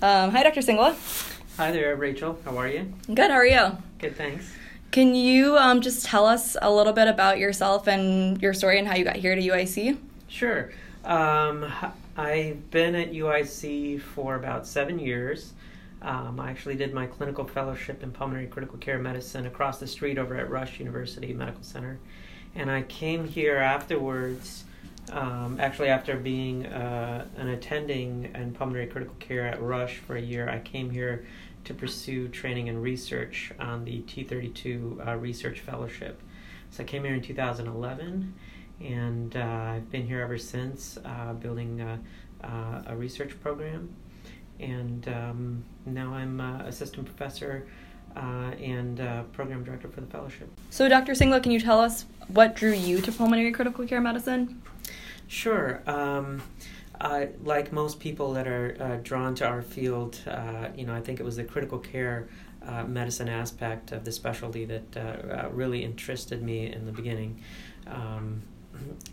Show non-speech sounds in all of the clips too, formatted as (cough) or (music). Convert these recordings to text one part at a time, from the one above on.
Um, hi, Dr. Singla. Hi there, Rachel. How are you? Good. How are you? Good, thanks. Can you um, just tell us a little bit about yourself and your story and how you got here to UIC? Sure. Um, I've been at UIC for about seven years. Um, I actually did my clinical fellowship in pulmonary critical care medicine across the street over at Rush University Medical Center. And I came here afterwards, um, actually, after being uh, an attending in pulmonary critical care at Rush for a year, I came here to pursue training and research on the T32 uh, Research Fellowship. So I came here in 2011 and uh, I've been here ever since, uh, building a, uh, a, research program. And um, now I'm uh, assistant professor and program director for the fellowship. So, Dr. Singla, can you tell us what drew you to pulmonary critical care medicine? Sure. Um, like most people that are drawn to our field, you know, I think it was the critical care medicine aspect of the specialty that really interested me in the beginning. Um,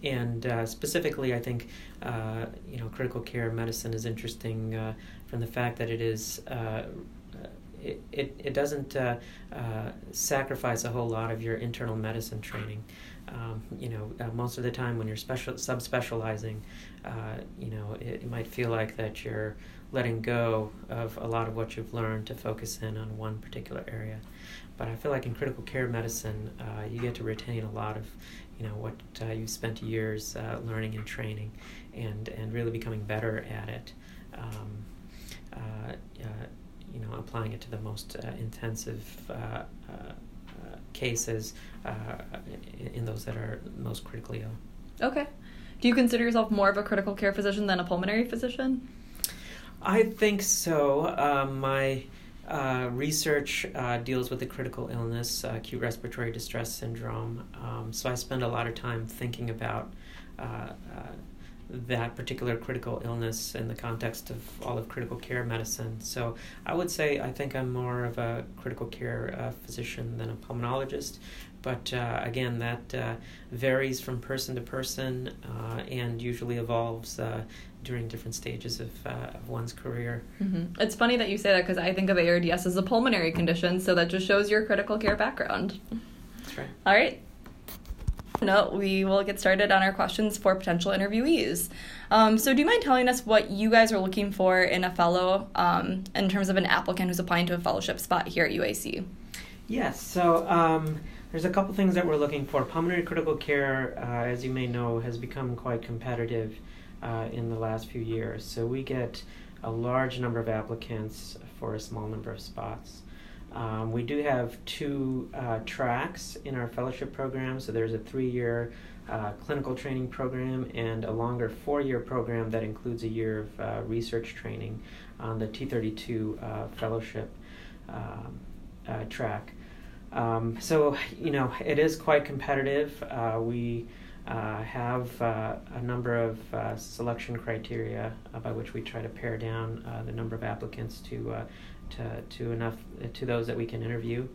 and uh, specifically, I think uh, you know critical care medicine is interesting uh, from the fact that it is uh, it, it, it doesn't uh, uh, sacrifice a whole lot of your internal medicine training. Um, you know, most of the time when you're special subspecializing, you know, it, it might feel like that you're letting go of a lot of what you've learned to focus in on one particular area. But I feel like in critical care medicine, uh, you get to retain a lot of, you know, what uh, you've spent years uh, learning and training, and and really becoming better at it. Um, uh, uh, you know, applying it to the most uh, intensive cases in those that are most critically ill. Okay. Do you consider yourself more of a critical care physician than a pulmonary physician? I think so. Um, my uh, research uh, deals with the critical illness, uh, acute respiratory distress syndrome. Um, so I spend a lot of time thinking about uh, uh, that particular critical illness in the context of all of critical care medicine. So I would say I think I'm more of a critical care uh, physician than a pulmonologist. But again, that varies from person to person and usually evolves during different stages of, uh, of one's career. Mm-hmm. It's funny that you say that because I think of ARDS as a pulmonary condition, so that just shows your critical care background. That's right. All right. No, we will get started on our questions for potential interviewees. Um, so, do you mind telling us what you guys are looking for in a fellow um, in terms of an applicant who's applying to a fellowship spot here at UIC? Yes. So, um, there's a couple things that we're looking for. Pulmonary critical care, uh, as you may know, has become quite competitive uh, in the last few years. So we get a large number of applicants for a small number of spots. Um, we do have two uh, tracks in our fellowship program. So there's a three year uh, clinical training program and a longer four year program that includes a year of uh, research training on the T32 uh, fellowship um, uh, track. Um, so, you know, it is quite competitive. we uh, have uh, a number of selection criteria by which we try to pare down the number of applicants to, to, to enough to those that we can interview.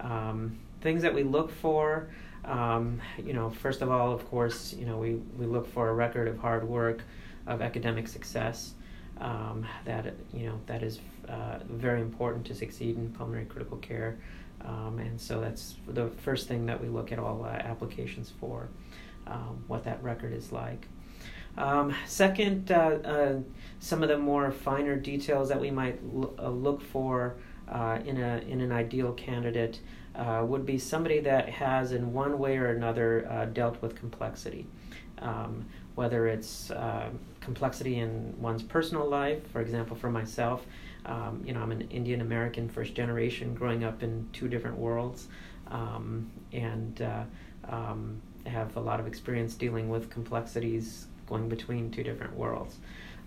Um, things that we look for, um, you know, first of all, of course, you know, we, we look for a record of hard work, of academic success. Um, that you know that is very important to succeed in pulmonary critical care, um, and so that's the first thing that we look at all applications for um, what that record is like. Um, second, uh, uh, some of the more finer details that we might l- uh, look for uh, in, a, in an ideal candidate uh, would be somebody that has, in one way or another, uh, dealt with complexity. Um, whether it's complexity in one's personal life, for example, for myself, um, you know, I'm an Indian American first generation growing up in two different worlds. Um, and um, have a lot of experience dealing with complexities going between two different worlds.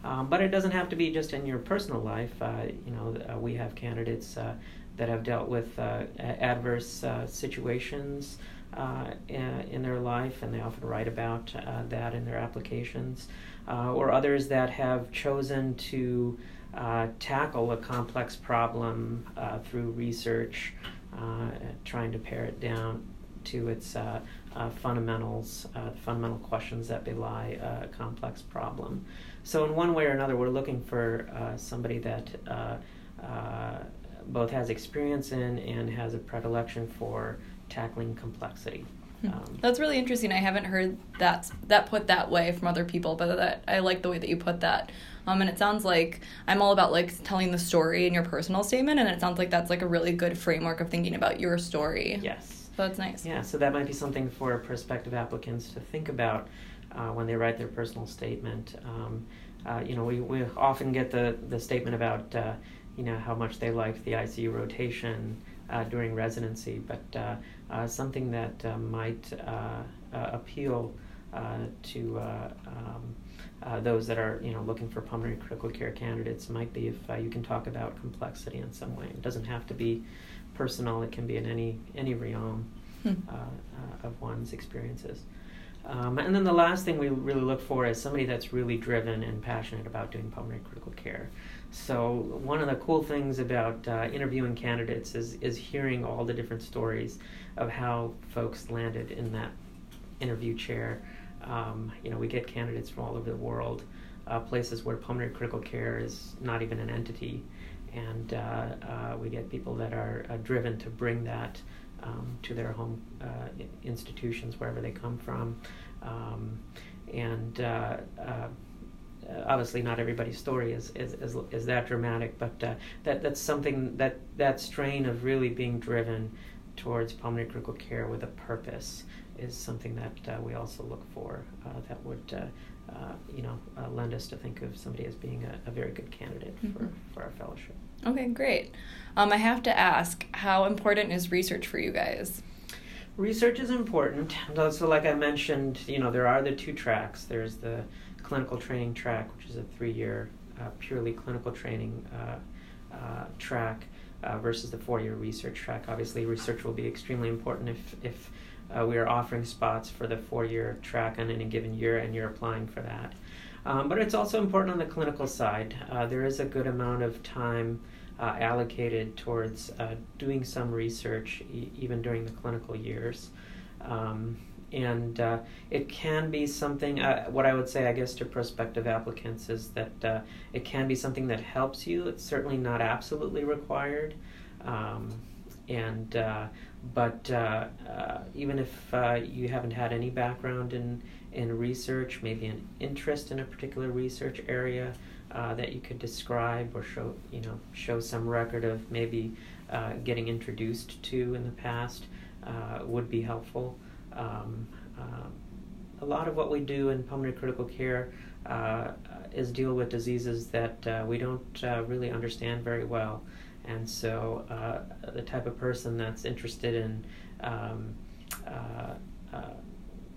Um, but it doesn't have to be just in your personal life. Uh, you know, uh, we have candidates uh, that have dealt with uh, adverse uh, situations uh, in their life, and they often write about that in their applications. or others that have chosen to tackle a complex problem through research, trying to pare it down to its uh, fundamentals, uh, the fundamental questions that belie a complex problem. So, in one way or another, we're looking for uh, somebody that uh, uh, both has experience in and has a predilection for tackling complexity. Hmm. Um, That's really interesting. I haven't heard that that put that way from other people, but that I like the way that you put that. Um, and it sounds like I'm all about like telling the story in your personal statement, and it sounds like that's like a really good framework of thinking about your story. Yes. Nice. Yeah, so that might be something for prospective applicants to think about uh, when they write their personal statement. Um, uh, you know, we, we often get the, the statement about, uh, you know, how much they liked the ICU rotation uh, during residency, but uh, uh, something that might appeal to um, those that are, you know, looking for pulmonary critical care candidates might be if you can talk about complexity in some way. It doesn't have to be personal; it can be in any any realm hmm. of one's experiences. Um, and then the last thing we really look for is somebody that's really driven and passionate about doing pulmonary critical care. So one of the cool things about uh, interviewing candidates is is hearing all the different stories of how folks landed in that interview chair. Um, you know, we get candidates from all over the world, uh, places where pulmonary critical care is not even an entity, and uh, uh we get people that are uh, driven to bring that um, to their home institutions wherever they come from. Um, and obviously, not everybody's story is, is, is, is that dramatic, but uh, that, that's something that that strain of really being driven towards pulmonary critical care with a purpose is something that uh, we also look for uh, that would you know lend us to think of somebody as being a, a very good candidate mm-hmm. for, for our fellowship. Okay, great. Um, I have to ask, how important is research for you guys? Research is important. So, like I mentioned, you know, there are the two tracks. There's the clinical training track, which is a three-year uh, purely clinical training uh, uh, track, uh, versus the four-year research track. Obviously, research will be extremely important if if uh, we are offering spots for the four-year track on any given year, and you're applying for that. Um, but it's also important on the clinical side. Uh, there is a good amount of time uh, allocated towards uh, doing some research, e- even during the clinical years. Um, and uh, it can be something, uh, what I would say, I guess, to prospective applicants is that it can be something that helps you. It's certainly not absolutely required. Um, and uh, but even if you haven't had any background in in research, maybe an interest in a particular research area uh, that you could describe or show, you know, show some record of maybe uh, getting introduced to in the past uh, would be helpful. Um, uh, a lot of what we do in pulmonary critical care uh, is deal with diseases that uh, we don't really understand very well. And so, the type of person that's interested in um,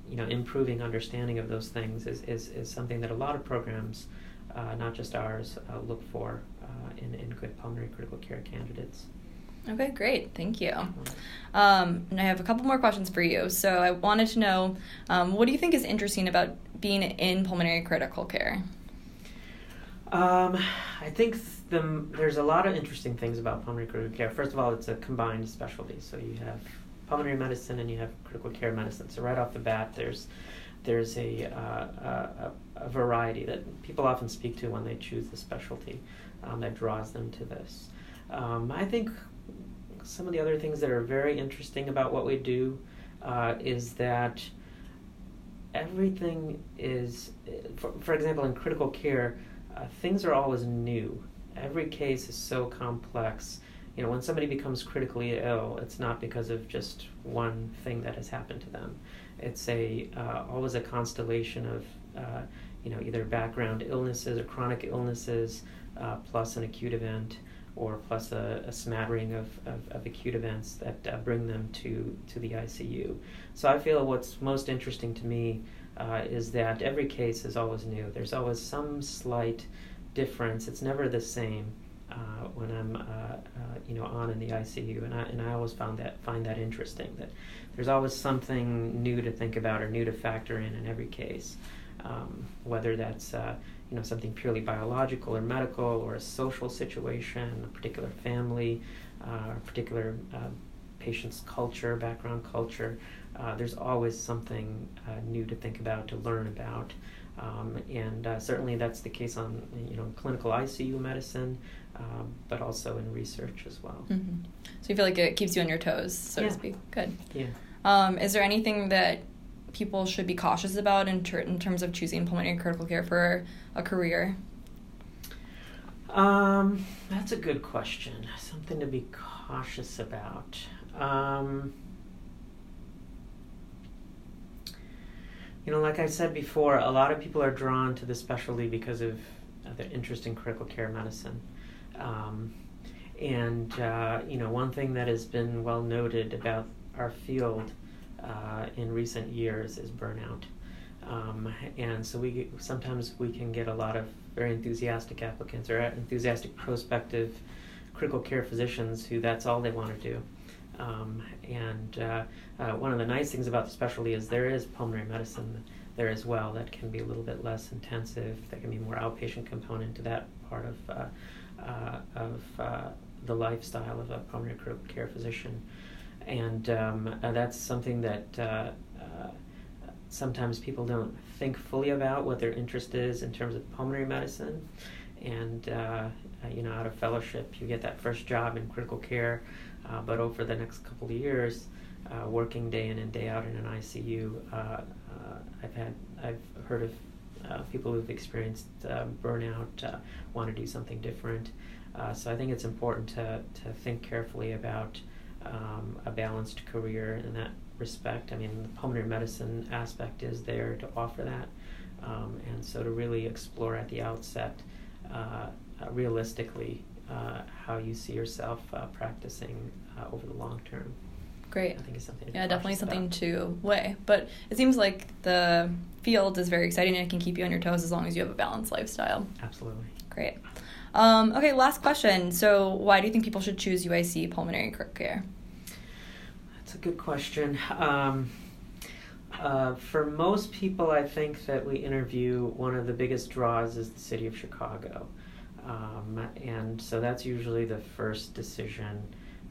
you know improving understanding of those things is, is, is something that a lot of programs, uh, not just ours, uh, look for uh, in, in good pulmonary critical care candidates. Okay, great. Thank you. Um, and I have a couple more questions for you. So I wanted to know um, what do you think is interesting about being in pulmonary critical care? Um, I think the, there's a lot of interesting things about pulmonary critical care. First of all, it's a combined specialty. So you have pulmonary medicine and you have critical care medicine. So right off the bat, there's there's a, uh, a, a, variety that people often speak to when they choose the specialty um, that draws them to this. Um, I think some of the other things that are very interesting about what we do uh, is that everything is, for, for example, in critical care, uh, things are always new. Every case is so complex you know, when somebody becomes critically ill, it's not because of just one thing that has happened to them. It's a uh, always a constellation of uh, you know either background illnesses or chronic illnesses uh, plus an acute event or plus a, a smattering of, of, of, acute events that uh, bring them to, to the ICU. So I feel what's most interesting to me uh, is that every case is always new. There's always some slight difference. It's never the same uh, when I'm uh, uh, you know on in the ICU, and I and I always found that find that interesting that there's always something new to think about or new to factor in in every case, um, whether that's uh, you know something purely biological or medical or a social situation, a particular family, uh, a particular patient's culture, background culture. Uh, there's always something uh, new to think about, to learn about. Um, and uh, certainly that's the case on you know clinical ICU medicine, um, but also in research as well. Mm-hmm. So you feel like it keeps you on your toes, so yeah. to speak. Good. Yeah. Um, is there anything that people should be cautious about in, ter- in terms of choosing pulmonary critical care for a career? Um, that's a good question. Something to be cautious about. Um, you know, like I said before, a lot of people are drawn to the specialty because of their interest in critical care medicine. Um, and, uh, you know, one thing that has been well noted about our field uh, in recent years is burnout. Um, and so we sometimes we can get a lot of very enthusiastic applicants or enthusiastic prospective critical care physicians who that's all they want to do. Um, and uh, uh, one of the nice things about the specialty is there is pulmonary medicine there as well that can be a little bit less intensive. There can be more outpatient component to that part of uh, uh of uh, the lifestyle of a pulmonary care physician, and um, uh, that's something that sometimes people don't think fully about what their interest is in terms of pulmonary medicine. And, you know, out of fellowship, you get that first job in critical care, uh, but over the next couple of years, uh, working day in and day out in an ICU, uh, uh, I've had, I've heard of uh, people who've experienced burnout, want to do something different. so I think it's important to, to think carefully about um, a balanced career in that respect. I mean, the pulmonary medicine aspect is there to offer that. Um, and so to really explore at the outset, uh, uh, realistically, uh, how you see yourself uh, practicing uh, over the long term. Great. I think it's something. yeah, definitely something about. to weigh. But it seems like the field is very exciting and it can keep you on your toes as long as you have a balanced lifestyle. Absolutely. Great. Um, okay, last question. So, why do you think people should choose UIC pulmonary care? That's a good question. Um, uh, for most people, I think that we interview, one of the biggest draws is the city of Chicago. Um, and so that's usually the first decision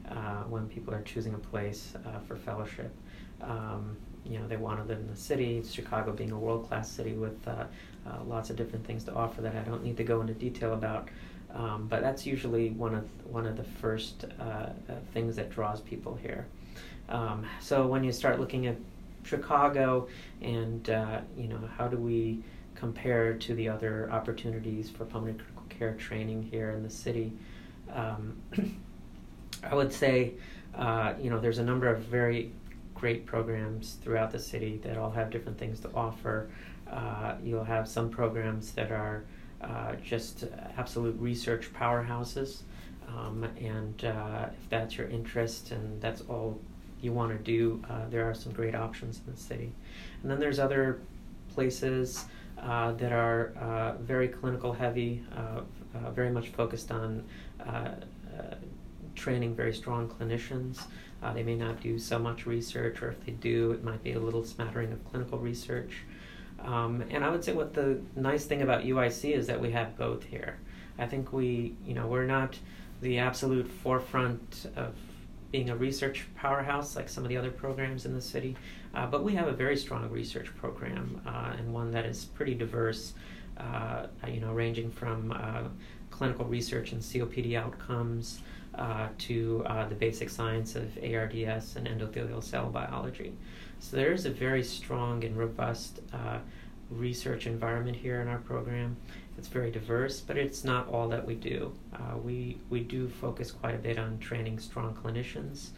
uh, when people are choosing a place uh, for fellowship. Um, you know, they want to live in the city, Chicago being a world class city with uh, uh, lots of different things to offer that I don't need to go into detail about. Um, but that's usually one of one of the first uh, things that draws people here. Um, so when you start looking at Chicago and uh, you know how do we compare to the other opportunities for critical care training here in the city, um, (coughs) I would say uh, you know there's a number of very great programs throughout the city that all have different things to offer. Uh, you'll have some programs that are uh, just absolute research powerhouses. Um, and uh, if that's your interest and that's all you want to do, uh, there are some great options in the city. And then there's other places uh, that are uh, very clinical heavy, uh, uh, very much focused on uh, training very strong clinicians. they may not do so much research, or if they do, it might be a little smattering of clinical research. Um, and I would say what the nice thing about UIC is that we have both here. I think we, you know, we're not the absolute forefront of being a research powerhouse like some of the other programs in the city, uh, but we have a very strong research program uh, and one that is pretty diverse. Uh, you know, ranging from uh, clinical research and COPD outcomes uh, to uh, the basic science of ARDS and endothelial cell biology. So there is a very strong and robust research environment here in our program. It's very diverse, but it's not all that we do. Uh, we we do focus quite a bit on training strong clinicians,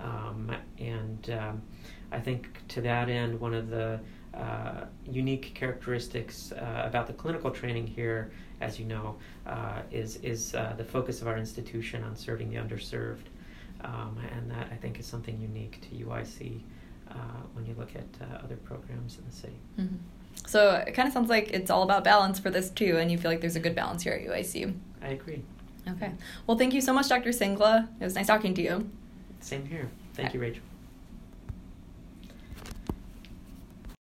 um, and um, I think to that end, one of the uh, unique characteristics uh, about the clinical training here, as you know, uh, is is uh, the focus of our institution on serving the underserved, um, and that I think is something unique to UIC uh, when you look at other programs in the city. Mm-hmm. So it kind of sounds like it's all about balance for this too, and you feel like there's a good balance here at UIC. I agree. Okay. Well, thank you so much, Dr. Singla. It was nice talking to you. Same here. Thank you, Rachel.